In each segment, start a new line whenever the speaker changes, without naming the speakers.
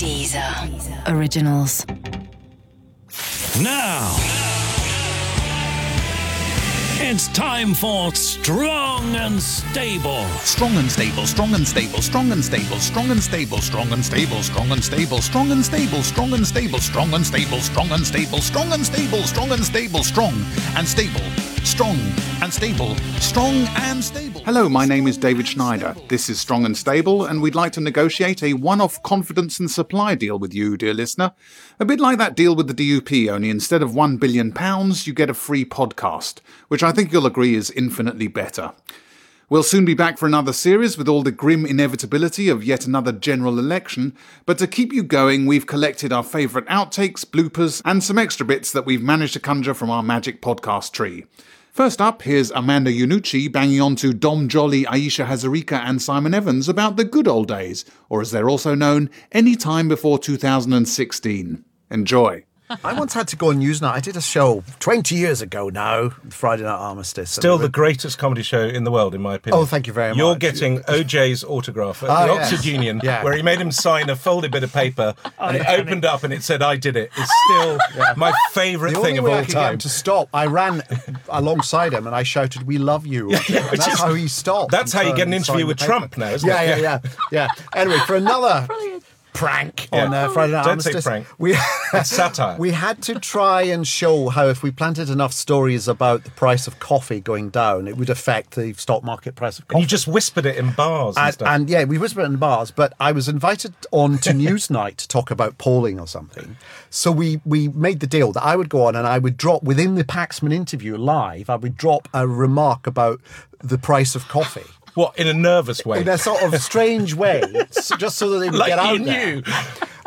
Deezer. Originals.
Now, it's time for Strong and Stable.
Strong and stable, strong and stable, strong and stable, strong and stable, strong and stable, strong and stable, strong and stable, strong and stable, strong and stable, strong and stable, strong and stable, strong and stable, strong and stable, strong and stable, strong and stable. Strong and stable. Hello, my name is David Schneider. This is Strong and Stable, and we'd like to negotiate a one off confidence and supply deal with you, dear listener. A bit like that deal with the DUP, only instead of £1 billion, you get a free podcast, which I think you'll agree is infinitely better. We'll soon be back for another series with all the grim inevitability of yet another general election, but to keep you going, we've collected our favourite outtakes, bloopers, and some extra bits that we've managed to conjure from our magic podcast tree. First up, here's Armando Iannucci banging on to Dom Jolly, Ayesha Hazarika, and Simon Evans about the good old days, or as they're also known, any time before 2016. Enjoy.
I once had to go on Newsnight. I did a show 20 years ago now, Friday Night Armistice.
Still the greatest comedy show in the world, in my opinion.
Oh, thank you very much.
You're
much.
getting OJ's autograph at
Oh,
the
yes.
Oxford Union,
Yeah.
where he made him sign a folded bit of paper, oh, and it opened up and it said, "I did it." It's still my favourite
The
thing
only
of
way I
all
could get him
time.
to stop, I ran alongside him and I shouted, "We love you." and that's
is-
how he stopped.
that's
and
how you get an
turned and
interview
signed
with
the paper.
Trump now, isn't
yeah,
it?
Yeah, yeah, yeah, Anyway, for another prank
Yeah.
on uh, Friday Night
Don't say prank.
we
It's satire.
we had to try and show how if we planted enough stories about the price of coffee going down, it would affect the stock market price of coffee.
and you just whispered it in bars and,
and,
stuff.
and yeah, we whispered it in bars, but I was invited on to Newsnight to talk about polling or something. So we we made the deal that I would go on and I would drop within the Paxman interview live. I would drop a remark about the price of coffee
what in a nervous way?
in a sort of strange way, just so that they would
like
get out
you
there.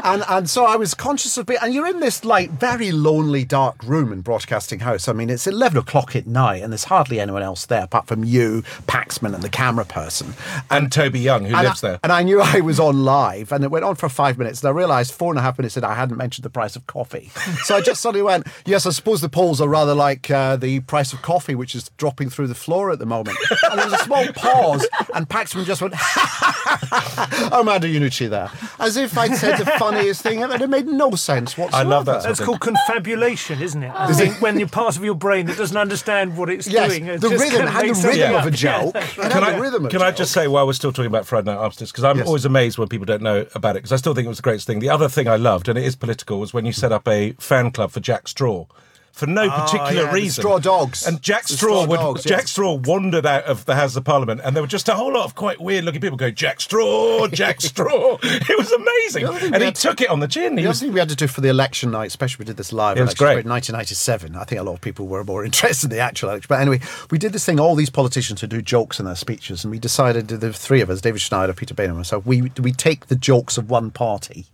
And and so I was conscious of being. And you're in this like very lonely, dark room in Broadcasting House. I mean, it's eleven o'clock at night, and there's hardly anyone else there apart from you, Paxman, and the camera person.
And Toby Young, who lives
I,
there.
And I knew I was on live, and it went on for five minutes. And I realised four and a half minutes that I hadn't mentioned the price of coffee. So I just suddenly went, "Yes, I suppose the polls are rather like uh, the price of coffee, which is dropping through the floor at the moment." And there was a small pause, and Paxman just went, "Armando Iannucci there," as if I'd said the funniest thing ever. And it made no sense whatsoever.
love that
That's called confabulation, isn't it? I think when you're part of your brain that doesn't understand what it's
Yes,
doing. it
the
just
rhythm
kinda
had the rhythm of a joke.
Can I,
rhythm of
can I just say while we're still talking about Friday Night Armistice, because I'm
Yes.
always amazed when people don't know about it, because I still think it was the greatest thing. The other thing I loved, and it is political, was when you set up a fan club for Jack Straw. For no ah, particular
yeah,
reason.
Straw Dogs.
And Jack
The
Straw
Straw
would
Dogs,
Jack
yes.
Straw wandered out of the House of Parliament and there were just a whole lot of quite weird looking people go, Jack Straw, Jack Straw. It was amazing. And he
had to-
took it on the chin. He
The other
was
thing we had to do for the election night, especially we did this live.
It was great.
in 1997. I think a lot of people were more interested in the actual election. But anyway, we did this thing. All these politicians would do jokes in their speeches, and we decided the three of us, David Schneider, Peter Bain, and myself, we we take the jokes of one party.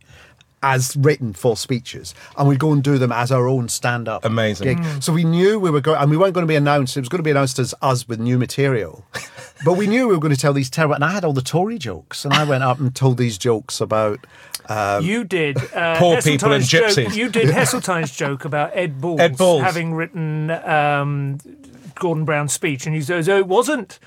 As written for speeches, and we'd go and do them as our own stand-up.
Amazing.
gig. So we knew we were going, and we weren't going to be announced. It was going to be announced as us with new material, but we knew we were going to tell these terrible. And I had all the Tory jokes, and I went up and told these jokes about
You did uh,
Poor people and
Heseltine's joke-
gypsies.
You did Heseltine's joke about Ed Balls,
Ed Balls.
having written um, Gordon Brown's speech, and he says, "Oh, it wasn't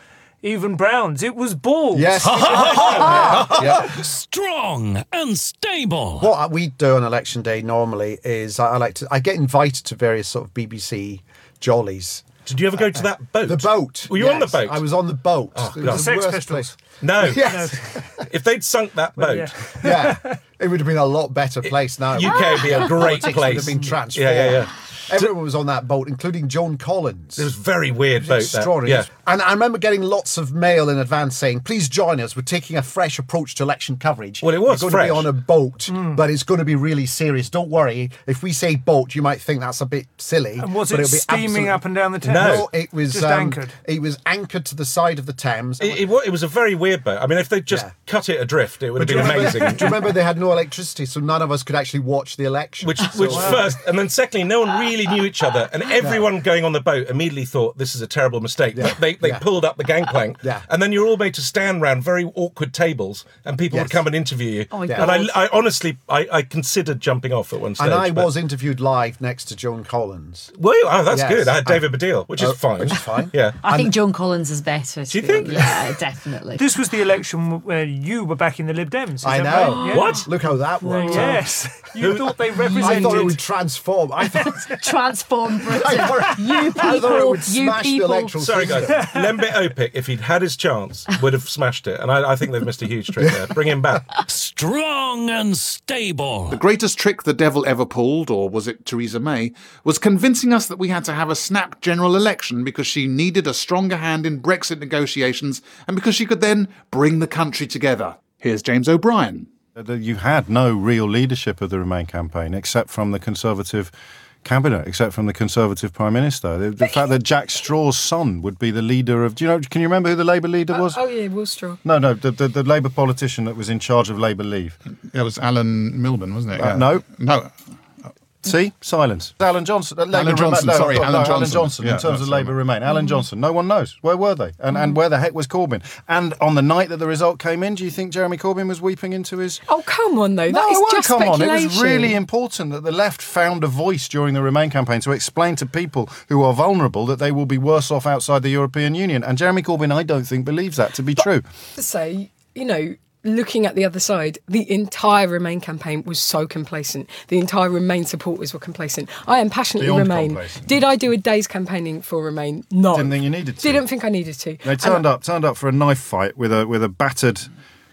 even Brown's; it was Balls."
yes.
Strong and Stable.
What we do on election day normally is I, I like to I get invited to various sort of BBC jollies.
Did you ever go to that boat?
The boat.
Were you on the boat?
I was on the boat.
Oh,
It
God.
was
The Sex
worst
Pistols.
place.
No.
Yes.
If they'd sunk that boat,
yeah.
yeah. It would have been a lot better place now.
UK would be a great
Politics
place.
would have been transformed.
Yeah, yeah, yeah.
Everyone was on that boat, including Joan Collins.
It was very weird boat. That.
Extraordinary.
Yeah.
And I remember getting lots of mail in advance saying, please join us. We're taking a fresh approach to election coverage.
Well, it was
We're going
fresh.
to be on a boat, but it's going to be really serious. Don't worry. If we say boat, you might think that's a bit silly.
And was
but
it
it'll be
steaming
absolutely-
up and down the Thames?
No.
No, it was
just
um,
anchored.
It was anchored to the side of the Thames.
It, it, it was a very weird boat. I mean, if they'd just
Yeah.
cut it adrift, it would have been
remember-
amazing.
Do you remember they had no electricity, so none of us could actually watch the election?
Which,
So,
which
uh,
first, and then secondly, no one really knew each other, and everyone going on the boat immediately thought this is a terrible mistake. But they they, they
Yeah.
pulled up the gangplank,
Yeah.
and then you're all made to stand round very awkward tables, and people would come and interview you.
Oh my
and I, I honestly, I, I considered jumping off at one stage.
And I
but-
was interviewed live next to Joan Collins.
Well, oh, that's
Yes.
good. I had David Baddiel, which is
Oh,
fine.
which is fine.
yeah.
I think Joan Collins is better.
Do you think?
honest. Yeah, definitely.
This was the election where you were back in the Lib Dems. is
I
that
know.
right? Yeah.
What?
Look how that worked. out.
Yes. You thought they represented.
I thought it would transform. I thought,
Transform Britain.
I thought,
you
I it
people,
would
you
smash the
people.
electoral
Sorry, guys. Lembit Opik, if he'd had his chance, would have smashed it. And I, I think they've missed a huge trick there. Bring him back.
Strong and stable.
The greatest trick the devil ever pulled, or was it Theresa May, was convincing us that we had to have a snap general election because she needed a stronger hand in Brexit negotiations and because she could then bring the country together. Here's James O'Brien.
you had no real leadership of the Remain campaign except from the Conservative cabinet, except from the Conservative Prime Minister. The, the fact that Jack Straw's son would be the leader of. Do you know? Can you remember who the Labour leader was?
Oh yeah, Will Straw.
No, no, the, the, the Labour politician that was in charge of Labour Leave.
It was Alan Milburn, wasn't it?
Uh, no.
No.
See, silence. Alan Johnson. uh,
Alan Johnson,
Remain- no,
sorry,
no,
Alan
no,
Johnson.
Alan Johnson.
Yeah,
in terms
that's
of
right.
Labour Remain, Alan Johnson. No one knows where were they, and and where the heck was Corbyn? And on the night that the result came in, do you think Jeremy Corbyn was weeping into his
Oh come on though,
No,
that is
it
just
come on. It was really important that the left found a voice during the Remain campaign to explain to people who are vulnerable that they will be worse off outside the European Union. And Jeremy Corbyn, I don't think, believes that to be true.
to say, you know, looking at the other side, the entire Remain campaign was so complacent. The entire Remain supporters were complacent. I am passionately
Beyond
Remain.
complacent.
Did I do a day's campaigning for Remain? No.
Didn't think you needed to.
Didn't think I needed to.
They
And
turned up, turned up for a knife fight with a with a battered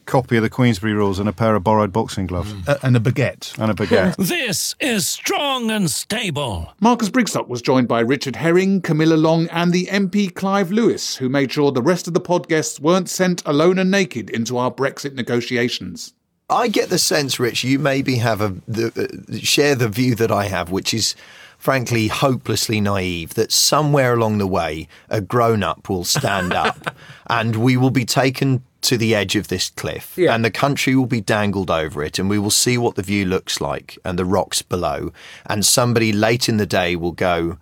copy of the Queensberry rules and a pair of borrowed boxing gloves
Uh, and a baguette.
and a baguette.
This is Strong and Stable.
Marcus Brigstocke was joined by Richard Herring, Camilla Long, and the MP Clive Lewis, who made sure the rest of the pod guests weren't sent alone and naked into our Brexit negotiations.
I get the sense, Rich, you maybe have a the, uh, share the view that I have, which is frankly hopelessly naive. That somewhere along the way, a grown up will stand up, and we will be taken to the edge of this cliff,
Yeah.
and the country will be dangled over it, and we will see what the view looks like and the rocks below, and somebody late in the day will go,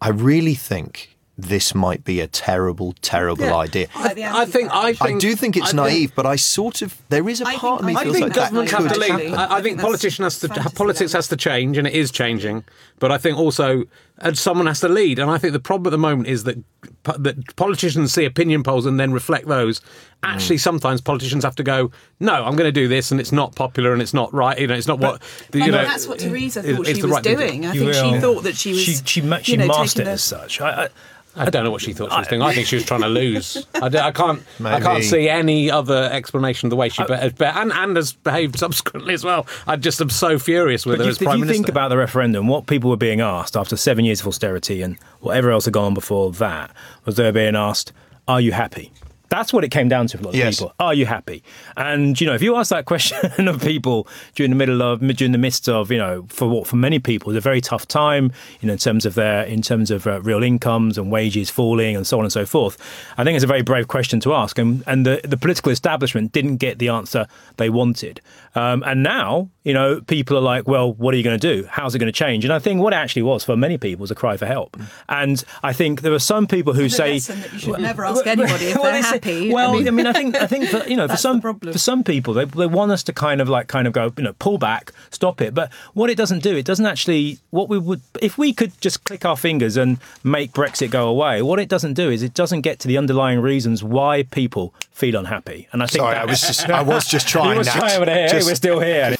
"I really think." This might be a terrible, terrible
Yeah.
idea.
I think I think
I do think it's
I
naive, but I sort of there is a
I
part of me
I
feels
think
like that
government have
could
to
happen.
I, I think
think
politician has to politics has to change, and it is changing. But I think also uh, someone has to lead, and I think the problem at the moment is that that politicians see opinion polls and then reflect those. Actually, sometimes politicians have to go, "No, I'm going to do this, and it's not popular, and it's not right. You know, it's not what the,
I
you
think
know."
that's what Theresa thought
is
she was
right
doing. I think she thought that she was.
She, she, she
you know,
masked it as such. I, I,
I don't know what she thought she was doing. I think she was trying to lose. I, d- I can't. I
Maybe.
can't see any other explanation of the way she behaved, and and has behaved subsequently as well. I just am so furious with
But
her
if,
as
if you
minister.
think about the referendum, what people were being asked after seven years of austerity and whatever else had gone on before that was they were being asked, "Are you happy?" That's what it came down to for a lot of
Yes.
people. Are you happy? And you know, if you ask that question of people during the middle of during the midst of you know, for what for many people is a very tough time, you know, in terms of their in terms of uh, real incomes and wages falling and so on and so forth. I think it's a very brave question to ask, and and the the political establishment didn't get the answer they wanted. Um, and now, you know, people are like, well, what are you going to do? How's it going to change? And I think what it actually was for many people was a cry for help. And I think there are some people who
The
say
that you should never ask anybody if
Well,
they're
it's-
happy.
Well, I mean, I think I think that, you know for some for some people they, they want us to kind of like kind of go you know pull back, stop it. But what it doesn't do, it doesn't actually what we would if we could just click our fingers and make Brexit go away. What it doesn't do is it doesn't get to the underlying reasons why people feel unhappy. And I think
Sorry,
that,
I was just I was just trying
was
that.
trying, but hey,
Just-
we're still here.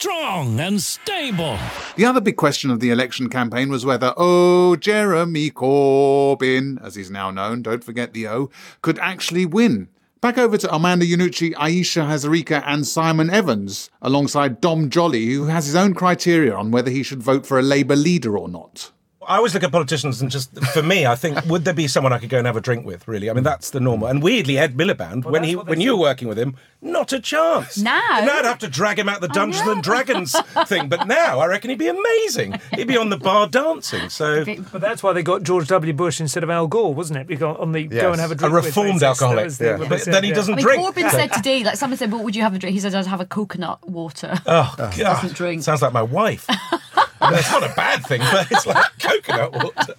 Strong and Stable.
The other big question of the election campaign was whether, oh, Jeremy Corbyn, as he's now known, don't forget the O, could actually win. Back over to Armando Iannucci, Ayesha Hazarika, and Simon Evans, alongside Dom Jolly, who has his own criteria on whether he should vote for a Labour leader or not.
I always look at politicians and just, for me, I think, would there be someone I could go and have a drink with, really? I mean, that's the normal. And weirdly, Ed Miliband, when he when you were working with him, not a chance.
Now?
And I'd have to drag him out the Dungeons and Dragons thing. But now, I reckon he'd be amazing. He'd be on the bar dancing. So,
But that's why they got George W. Bush instead of Al Gore, wasn't it? Because on the go and have a
a
drink. with
reformed
basis. That
alcoholic.
was the- what they
But
said,
then he
yeah.
doesn't
I mean,
drink.
Corbyn said today, like someone said, "What would you have a drink?" He said, "I'd have a coconut water."
Oh, God.
doesn't drink.
Sounds like my wife. That's not a bad thing, but it's like coconut water.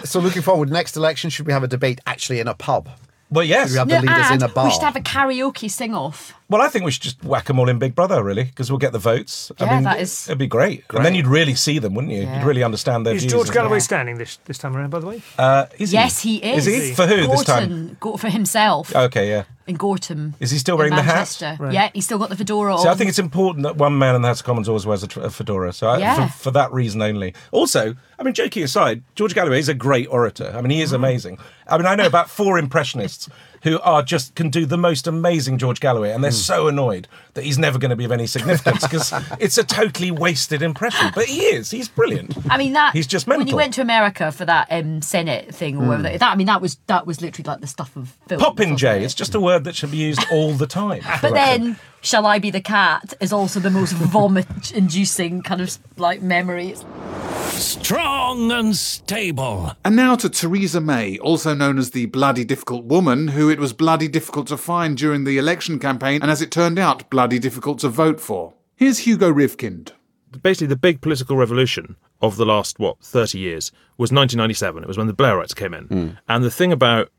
so looking forward, next election, should we have a debate actually in a pub?
Well, yes.
Should we have
No,
the leaders in
and
a bar?
we should have a karaoke sing off.
Well, I think we should just whack them all in Big Brother, really, because we'll get the votes. I
Yeah,
mean,
that is-
it'd be great. And then you'd really see them, wouldn't you?
Yeah.
You'd really understand their views.
Is
views.
George
as well.
Galloway standing this this time around? By the way,
Uh, is he?
Yes, he is.
Is he? For who this time?
Gorton, Go for himself
Okay, yeah.
in Gorton.
Is he still wearing the hat?
Manchester. Yeah, he's still got the fedora
See,
on.
I think it's important that one man in the House of Commons always wears a, a fedora. So, I,
Yeah.
for, for that reason only. Also, I mean, joking aside, George Galloway is a great orator. I mean, he
Mm.
is amazing. I mean, I know about four impressionists who are just can do the most amazing George Galloway, and they're
Mm.
so annoyed that he's never going to be of any significance because it's a totally wasted impression. But he is. He's brilliant.
I mean that
He's just
when he went to America for that um, Senate thing or whatever.
Mm.
That, that I mean that was that was literally like the stuff of film.
Popinjay. It's just a word that should be used all the time.
But then, shall I be the cat? Is also the most vomit-inducing kind of like memory.
Strong and stable.
And now to Theresa May, also known as the bloody difficult woman, who it was bloody difficult to find during the election campaign, and as it turned out, bloody difficult to vote for. Here's Hugo Rifkind.
basically the big political revolution of the last what 30 years was 1997 it was when the blairites came in hmm. and the thing about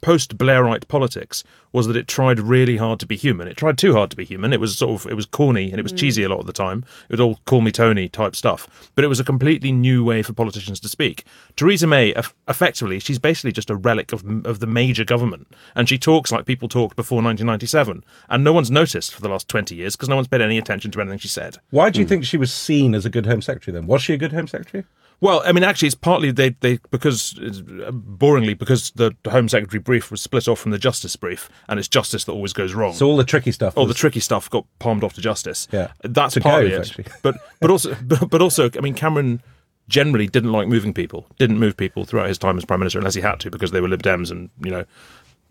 post blairite politics was that it tried really hard to be human. It tried too hard to be human. It was sort of it was corny and it was hmm. cheesy a lot of the time. It was all call me tony type stuff. But it was a completely new way for politicians to speak. Theresa may effectively she's basically just a relic of of the major government. And she talks like people talked before 1997 and no one's noticed for the last 20 years because no one's paid any attention to anything she said.
Why do you hmm. think she was seen as a good Home Secretary then? Was she a good Home Secretary?
Well, I mean, actually, it's partly they they because uh, boringly because the Home Secretary brief was split off from the Justice brief, and it's Justice that always goes wrong.
So all the tricky stuff.
all
was-
the tricky stuff got palmed off to Justice.
Yeah.
that's
To
partly
Gove,
it.
actually.
But but also but, but also, I mean, Cameron generally didn't like moving people. Didn't move people throughout his time as prime minister unless he had to because they were Lib Dems and you know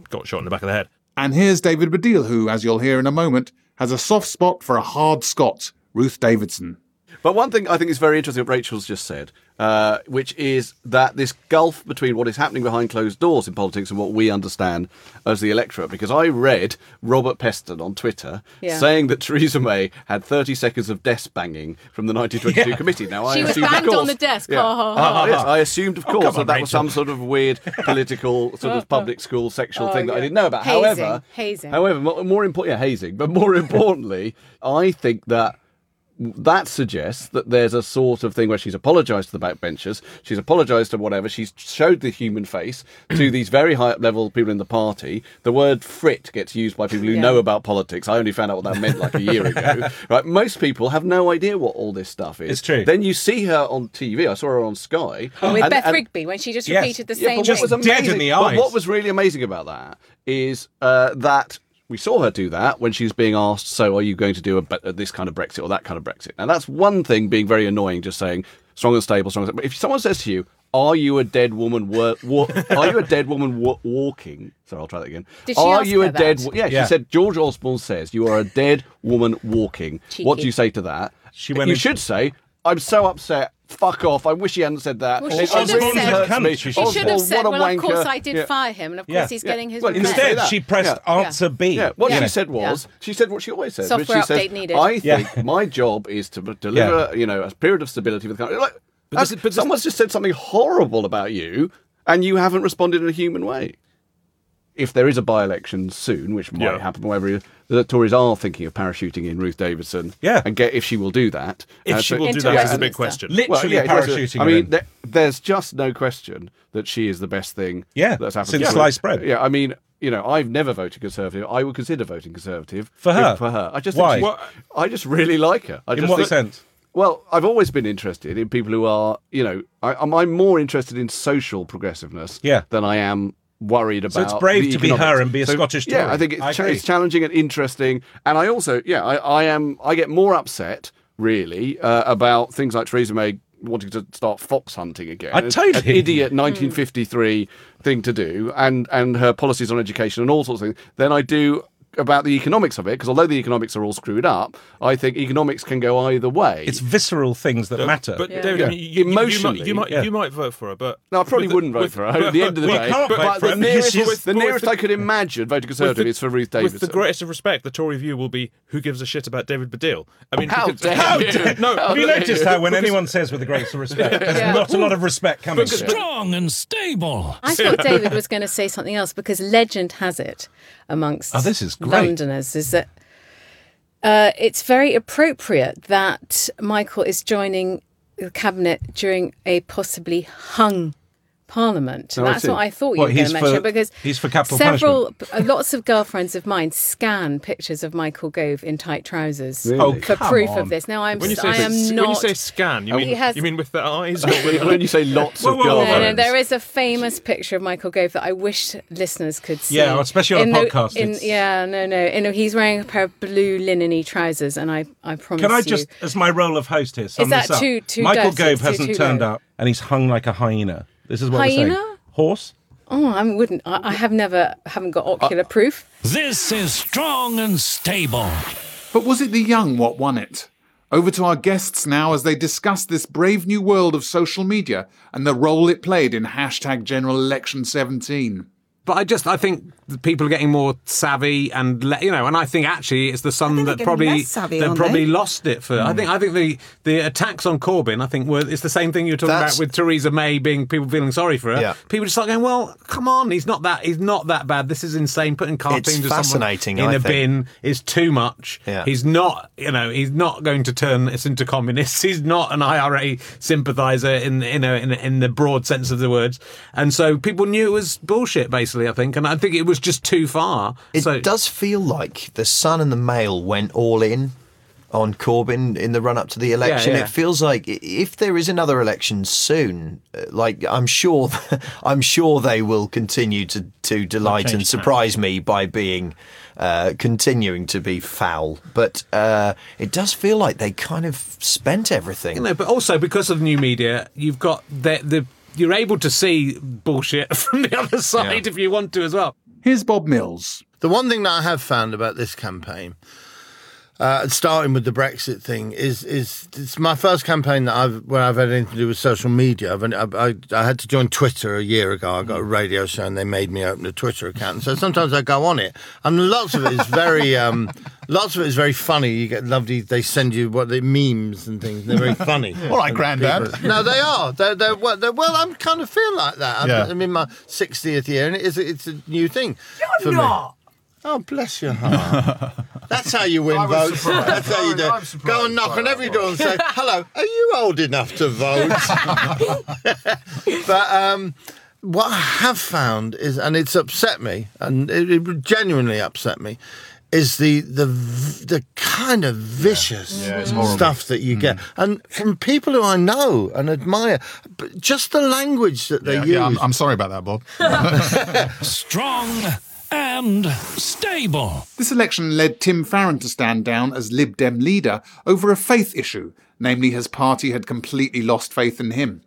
got shot in the back of the head.
And here's David Baddiel, who, as you'll hear in a moment, has a soft spot for a hard Scot, Ruth Davidson.
But one thing I think is very interesting what Rachel's just said, uh, which is that this gulf between what is happening behind closed doors in politics and what we understand as the electorate. Because I read Robert Peston on Twitter
Yeah.
saying that Theresa May had 30 seconds of desk banging from the 1922
Yeah.
committee. Now, I
She was
assumed, of
banged on
course-
the desk.
Yeah.
Ha, ha,
Ah, yes, I assumed, of
Oh,
course,
come
that
on,
that was some sort of weird political, sort of public school sexual
Oh,
thing that I didn't know about.
Hazing,
However,
hazing.
however, more, more important, yeah, hazing. But more importantly, I think that that suggests that there's a sort of thing where she's apologised to the backbenchers, she's apologised to whatever, she's showed the human face to these very high up level people in the party. The word frit gets used by people who
Yeah.
know about politics. I only found out what that meant like a year ago. Right? Most people have no idea what all this stuff is.
It's true.
Then you see her on TV. I saw her on Sky.
With
and-
Beth
and-
Rigby when she just
Yes.
repeated the
Yeah,
same
but
thing.
what was amazing, But what was really amazing about that is uh, that we saw her do that when she was being asked, "So, are you going to do a, be- this kind of Brexit or that kind of Brexit?" Now, that's one thing being very annoying, just saying strong and stable, strong. And stable. But if someone says to you, "Are you a dead woman? Wa- wa- are you a dead woman wa- walking?" Sorry, I'll try that again.
Did she
are
ask
you
her
a dead?
that?
wa- Yeah,
Yeah.
she said. George Osborne says you are a dead woman walking. What do you say to that?
She went
you
into-
should say, "I'm so upset." Fuck off! I wish he hadn't said that.
Well, she
It
should have
really
said-
hurts me.
She should
Osborne,
have oh, said,
what a
"Well, of course. I did
Yeah.
fire him, and of
Yeah.
course he's
Yeah.
getting his
Well,
revenge."
instead
Instead, she pressed
Yeah.
answer B.
Yeah, what
Yeah.
she said was, she said what she always says.
Software
she says,
update needed.
I think my job is to deliver, you know, a period of stability for the country. Like,
But this is- but this-
someone's just said something horrible about you, and you haven't responded in a human way. If there is a by-election soon, which might
Yeah.
happen wherever the Tories are thinking of parachuting in Ruth Davidson,
Yeah.
and get if she will do that.
If
uh,
she
so-
will do
Into
that is a big question.
Literally
well, yeah, it was a-
parachuting.
I mean,
in.
there, there's just no question that she is the best thing.
Yeah,
that's happened
since sliced bread.
Yeah, I mean, you know, I've never voted Conservative. I would consider voting Conservative
For her?
if- For her, I just
Why?
Think she- I just really like her. I
in
just
what
think-
sense?
Well, I've always been interested in people who are, you know, I, I'm, I'm more interested in social progressiveness
Yeah.
than I am worried about.
So it's brave to be her and be a
So,
Scottish
Yeah, I think it's,
I
cha- it's challenging and interesting, and I also, yeah, I, I am, I get more upset really uh, about things like Theresa May wanting to start fox hunting again.
I totally-
an idiot 1953 thing to do, and and her policies on education and all sorts of things. Then I do about the economics of it because although the economics are all screwed up, I think economics can go either way.
It's visceral things that matter.
But
Yeah.
David,
Yeah.
I mean, you, you-
Emotionally,
you, might, you
yeah.
might you might vote for her, but
No, I probably wouldn't vote
with-
for her. At the end of the
We
day,
can't vote
but
for
the nearest,
because she's-
the
but with
nearest I could imagine voting
with
Conservative
the-
is for Ruth Davidson.
With the greatest of respect, the Tory view will be who gives a shit about David Baddiel. I mean,
How
because-
dare
how
you.
dare- no,
How
Have you noticed how when
Because-
anyone says with the greatest of respect, there's not a lot of respect coming.
Strong and stable.
I thought David was going to say something else because legend has it amongst
Oh, this is great.
Londoners is that uh, it's very appropriate that Michael is joining the cabinet during a possibly hung parliament.
Oh,
That's
see.
what I thought you
What,
were going to mention
for-
because
he's for capital
several, uh, lots of girlfriends of mine scan pictures of Michael Gove in tight trousers
Really? Oh,
for
come
proof
on.
of this. Now I'm,
When you say
I am
s-
not.
when you say scan, you mean
has-
you mean with the eyes?
when, when you say lots
Whoa,
of
whoa, whoa.
No, no,
girlfriends.
there is a famous picture of Michael Gove that I wish listeners could see.
Yeah, especially on
In
a
the- in- yeah, no, no. You know, he's wearing a pair of blue linen-y trousers, and I, I promise
Can I
you-
just, as my role of host here, sum
Is that
this up?
too- too
Michael
dirty?
Gove hasn't
too
turned
low?
up, and he's hung like a hyena. This is what we're saying.
Hyena?
Horse?
Oh, I wouldn't. I, I have never, haven't got ocular
Uh,
proof.
This is strong and stable.
But was it the young what won it? Over to our guests now as they discuss this brave new world of social media and the role it played in hashtag General Election 17.
But I just I think people are getting more savvy and le- you know, and I think actually it's the son that probably
less savvy,
that
aren't
probably
they?
lost it for. I hmm. think I think the the attacks on Corbyn I think were it's the same thing you were talking
That's-
about with Theresa May being people feeling sorry for her.
Yeah.
People just start going, well, come on, he's not that he's not that bad. This is insane. Putting cartoons of
fascinating,
in
I
a
think.
bin is too much.
Yeah.
He's not you know he's not going to turn us into communists. He's not an IRA sympathiser in in, a, in a- in the broad sense of the words. And so people knew it was bullshit basically. I think, and I think it was just too far.
It
so
does feel like the Sun and the Mail went all in on Corbyn in the run up to the election.
yeah.
It feels like if there is another election soon, uh, like I'm sure, I'm sure they will continue to to delight and
change
surprise me by being. Uh, continuing to be foul, but uh, it does feel like they kind of spent everything.
You know, but also because of new media, you've got the the you're able to see bullshit from the other side if you want to as well.
Here's Bob Mills.
The one thing that I have found about this campaign, uh, starting with the Brexit thing, is is it's my first campaign that I've where I've had anything to do with social media. I've, I, I, I had to join Twitter a year ago. I got a radio show and they made me open a Twitter account. And so sometimes I go on it, and lots of it is very, um, lots of it is very funny. You get lovely. They send you what they memes and things. They're very funny.
All right,
And
Grandad.
people- No, they are. They're, they're, well, they're, well, I'm kind of feel like that. I'm,
Yeah.
I'm in my 60th year, and it is, it's a new thing.
You're
for
not.
Me. Oh, bless your heart. That's how you win
I
votes.
surprised.
That's how you do. It. Go and knock on every door and say, "Hello, are you old enough to vote?" but um, what I have found is, and it's upset me, and it, it genuinely upset me, is the the the kind of vicious
Yeah, it's horrible.
stuff that you get, and from people who I know and admire, but just the language that they
Yeah,
use.
yeah, I'm, I'm sorry about that, Bob.
Strong and stable.
This election led Tim Farron to stand down as Lib Dem leader over a faith issue, namely his party had completely lost faith in him.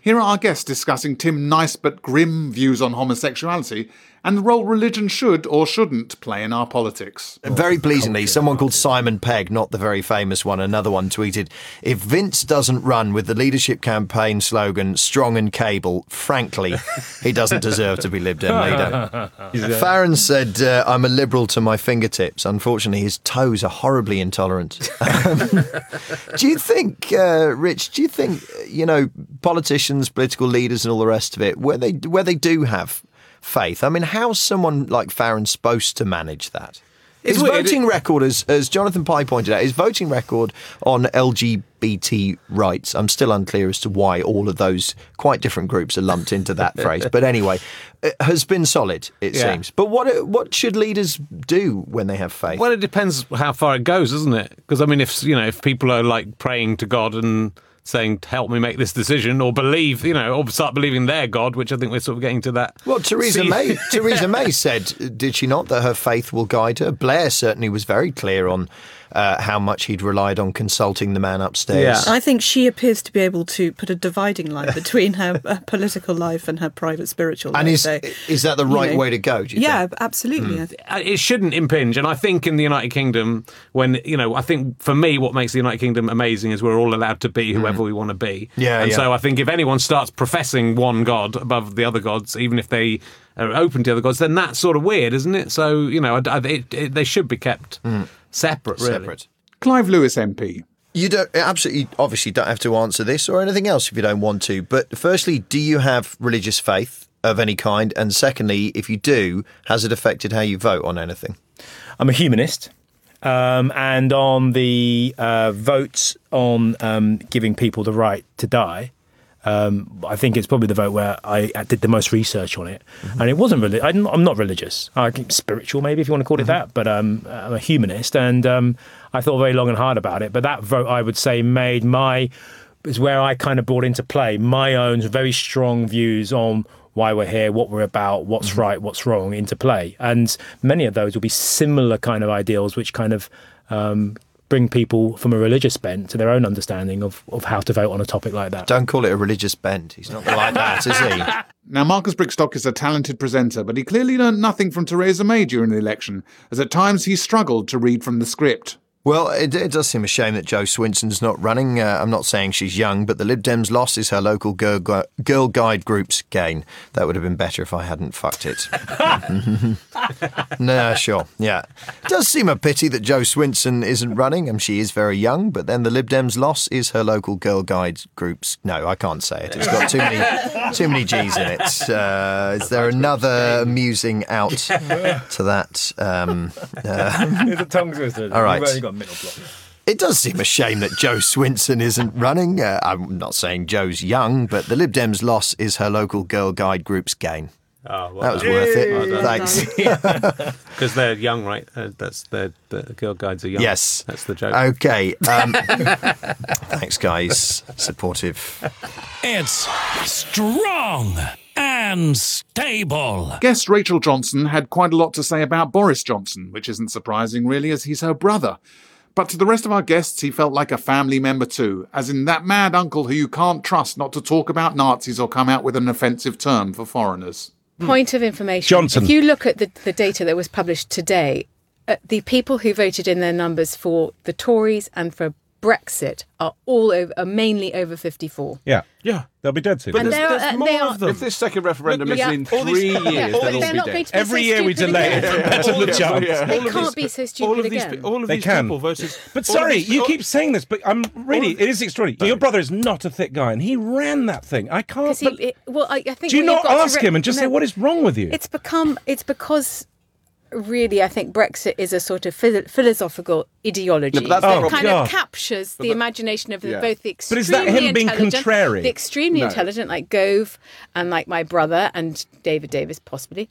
Here are our guests discussing Tim's nice but grim views on homosexuality and the role religion should or shouldn't play in our politics.
Very pleasingly, someone called Simon Pegg, not the very famous one, another one tweeted If Vince doesn't run with the leadership campaign slogan strong and cable, frankly, he doesn't deserve to be Lib Dem leader. Farron said, uh, I'm a liberal to my fingertips. Unfortunately, his toes are horribly intolerant. do you think, uh, Rich, do you think, you know, politicians, political leaders, and all the rest of it, where they, where they do have faith, I mean, how's someone like Farron supposed to manage that?
It's
his
weird.
voting record, as, as Jonathan Pie pointed out, his voting record on LGBT rights, I'm still unclear as to why all of those quite different groups are lumped into that phrase. But anyway, it has been solid, it
Yeah.
seems. But what what should leaders do when they have faith?
Well, it depends how far it goes, doesn't it? Because I mean, if you know, if people are like praying to God and saying, "Help me make this decision," or believe, you know, or start believing their God, which I think we're sort of getting to that.
Well, Theresa May. Theresa May said, did she not, that her faith will guide her? Blair certainly was very clear on uh, how much he'd relied on consulting the man upstairs. Yeah.
I think she appears to be able to put a dividing line between her uh, political life and her private spiritual
And
life.
is-
So,
is that the
you
right way to go, do you
yeah, absolutely. I
Uh, it shouldn't impinge. And I think in the United Kingdom, when you know, I think for me, what makes the United Kingdom amazing is we're all allowed to be whoever we want to be.
Yeah,
and
yeah.
so I think if anyone starts professing one god above the other gods, even if they are open to other gods, then that's sort of weird, isn't it? So you know, I, I- it, it, they should be kept separate. Really.
Separate.
Clive Lewis MP.
You don't absolutely, obviously, don't have to answer this or anything else if you don't want to. But firstly, do you have religious faith of any kind? And secondly, if you do, has it affected how you vote on anything?
I'm a humanist. Um, and on the uh, votes on um, giving people the right to die, um, I think it's probably the vote where I, I did the most research on it. And it wasn't really, I'm, I'm not religious. I'm spiritual, maybe, if you want to call it that. But um, I'm a humanist. And um, I thought very long and hard about it. But that vote, I would say, made my, is where I kind of brought into play my own very strong views on why we're here, what we're about, what's right, what's wrong into play. And many of those will be similar kind of ideals, which kind of um, bring people from a religious bent to their own understanding of, of how to vote on a topic like that.
Don't call it a religious bent. He's not like that, is he?
Now, Marcus Brigstocke is a talented presenter, but he clearly learned nothing from Theresa May during the election, as at times he struggled to read from the script.
Well, it, it does seem a shame that Jo Swinson's not running. Uh, I'm not saying she's young, but the Lib Dems' loss is her local girl, girl guide group's gain. That would have been better if I hadn't fucked it. no, sure, yeah. It does seem a pity that Jo Swinson isn't running. and she is very young, but then the Lib Dems' loss is her local girl guide group's. No, I can't say it. It's got too many, too many G's in it. Uh, is there another musing out to that? Um, uh,
It's a tongue twister.
All right.
You've only got a middle block.
it does seem a shame that Jo Swinson isn't running. Uh, I'm not saying Jo's young, but the Lib Dems' loss is her local girl guide group's gain.
Oh, well
that was
done.
worth it.
Well.
Thanks.
Because they're young, right? Uh, that's the the girl guides are young.
Yes.
that's the joke.
Okay. Um, thanks, guys. Supportive.
It's strong and stable.
Guest Rachel Johnson had quite a lot to say about Boris Johnson, which isn't surprising really, as he's her brother. But to the rest of our guests, he felt like a family member too, as in that mad uncle who you can't trust not to talk about Nazis or come out with an offensive term for foreigners.
Point of information.
Johnson.
If you look at the, the data that was published today, uh, the people who voted in their numbers for the Tories and for Brexit are all over, are mainly over 54.
Yeah. Yeah. They'll be dead soon.
But And there's- there are- and they are-
If this second referendum
Look,
is
yeah.
in
All
three
these-
years,
yeah.
they'll all be dead.
going to be
Every
so
year we delay it
again.
for better
All of-
chance.
yeah.
They
All
can't
these
be so stupid
all of these
again.
pe- all of
They
these
can.
people versus.
But sorry,
these-
you keep saying this, but I'm really, it is extraordinary. Your brother is not a thick guy, and he ran that thing. I can't.
He,
but-
it, well, I, I think
do you not
you've got to
ask him and just say, what is wrong with you?
It's become. It's because. Really, I think Brexit is a sort of phil- philosophical ideology
No,
that
the
kind
problem.
of captures the imagination of the,
Yeah.
both the
But is that him being contrary?
the extremely
No.
intelligent like Gove and like my brother and David Davis possibly,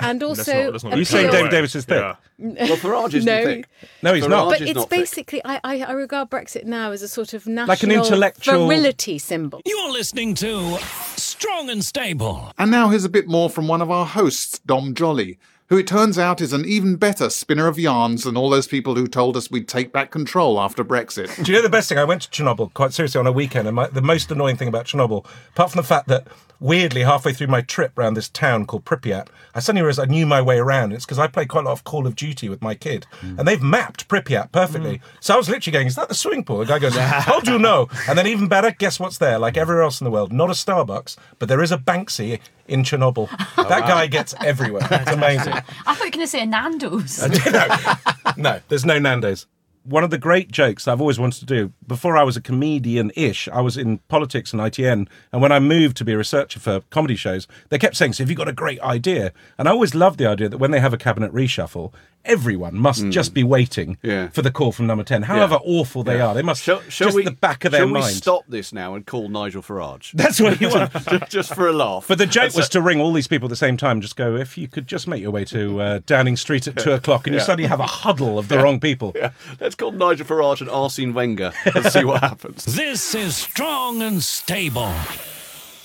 and also
you saying David Davis is thick?
Well, Farage isn't
no.
thick.
No, he's not.
But it's
not
basically, I, I, I regard Brexit now as a sort of national
Like an intellectual-
virility symbol.
You're listening to Strong and Stable.
And now here's a bit more from one of our hosts, Dom Jolly, who it turns out is an even better spinner of yarns than all those people who told us we'd take back control after Brexit.
Do you know the best thing? I went to Chernobyl quite seriously on a weekend, and my, the most annoying thing about Chernobyl, apart from the fact that weirdly halfway through my trip around this town called Pripyat, I suddenly realised I knew my way around. It's because I play quite a lot of Call of Duty with my kid,
Mm.
and they've mapped Pripyat perfectly. So I was literally going, "Is that the swimming pool?" The guy goes, "How do you know?" And then even better, guess what's there? Like everywhere else in the world, not a Starbucks, but there is a Banksy in Chernobyl. that
wow.
guy gets everywhere. It's amazing.
I thought you were going to say a Nando's.
No, there's no Nando's. One of the great jokes I've always wanted to do, before I was a comedian ish, I was in politics and ITN. And when I moved to be a researcher for comedy shows, they kept saying, So have you got a great idea? And I always loved the idea that when they have a cabinet reshuffle, everyone must just be waiting
Yeah.
for the call from number 10. However awful they
Yeah.
are, they must
Shall, shall
just
we,
the back of their
shall we
mind.
stop this now and call Nigel Farage?
That's what you want.
just, just for a laugh.
But the joke
That's
was
a-
to ring all these people at the same time, just go, if you could just make your way to uh, Downing Street at two o'clock, and you suddenly have a huddle of the
Yeah.
wrong people.
Yeah. Let's call Nigel Farage and Arsene Wenger and see what happens.
This is Strong and Stable.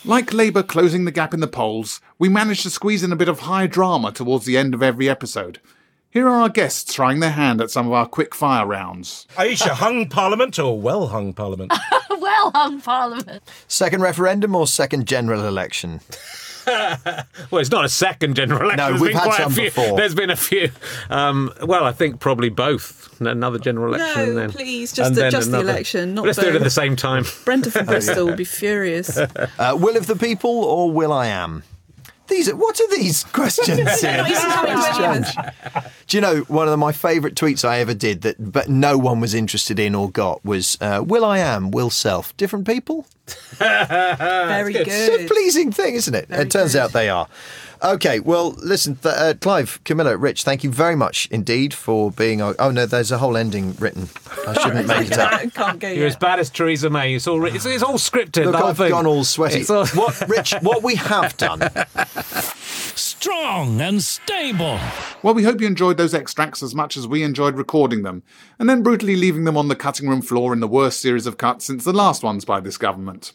Like Labour closing the gap in the polls, we managed to squeeze in a bit of high drama towards the end of every episode.
Here are our guests trying their hand at some of our quick fire rounds.
Ayesha, hung Parliament or well hung Parliament?
well hung Parliament.
Second referendum or second general election?
well, it's not a second general election.
No,
There's
we've
been
had
quite a
some
few.
before.
There's been a few. Um, well, I think probably both. Another general election.
No,
then,
please, just
and
the-
then
just the election, not
Let's do it at the same time.
Brenda from Bristol will be furious.
Uh, will of the people or will I am? These are, what are these questions?
They're not even coming to any of us.
Do you know one of my favourite tweets I ever did that, but no one was interested in or got was uh, "Will I am, will self, different people."
Very good.
It's a pleasing thing, isn't it? it turns out they are. Okay, well, listen, th- uh, Clive, Camilla, Rich, thank you very much indeed for being. Our- oh no, there's a whole ending written. I shouldn't make it up.
Can't go
You're as bad as Theresa May. It's all it's, it's all scripted.
Look,
the whole
I've
thing.
gone all sweaty.
It's all-
What, Rich? What we have done
Strong and stable.
Well, we hope you enjoyed those extracts as much as we enjoyed recording them, and then brutally leaving them on the cutting room floor in the worst series of cuts since the last ones by this government.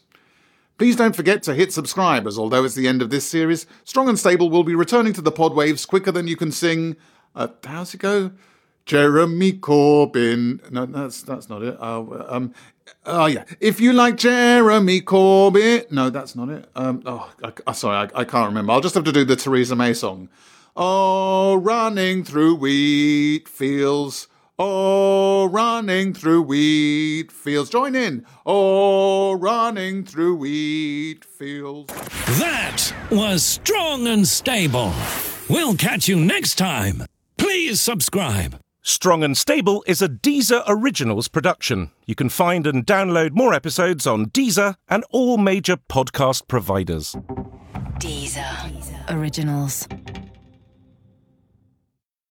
Please don't forget to hit subscribe, as although it's the end of this series, Strong and Stable will be returning to the pod waves quicker than you can sing. Uh, how's it go? Jeremy Corbyn. No, that's that's not it. Uh, um, oh yeah. If you like Jeremy Corbyn. No, that's not it. Um, oh, I, I- sorry, I, I can't remember. I'll just have to do the Theresa May song. Oh, running through wheat fields. Oh, running through wheat fields. Join in. Oh, running through wheat fields.
That was strong and stable. We'll catch you next time. Please subscribe.
Strong and Stable is a Deezer Originals production. You can find and download more episodes on Deezer and all major podcast providers.
Deezer. Originals.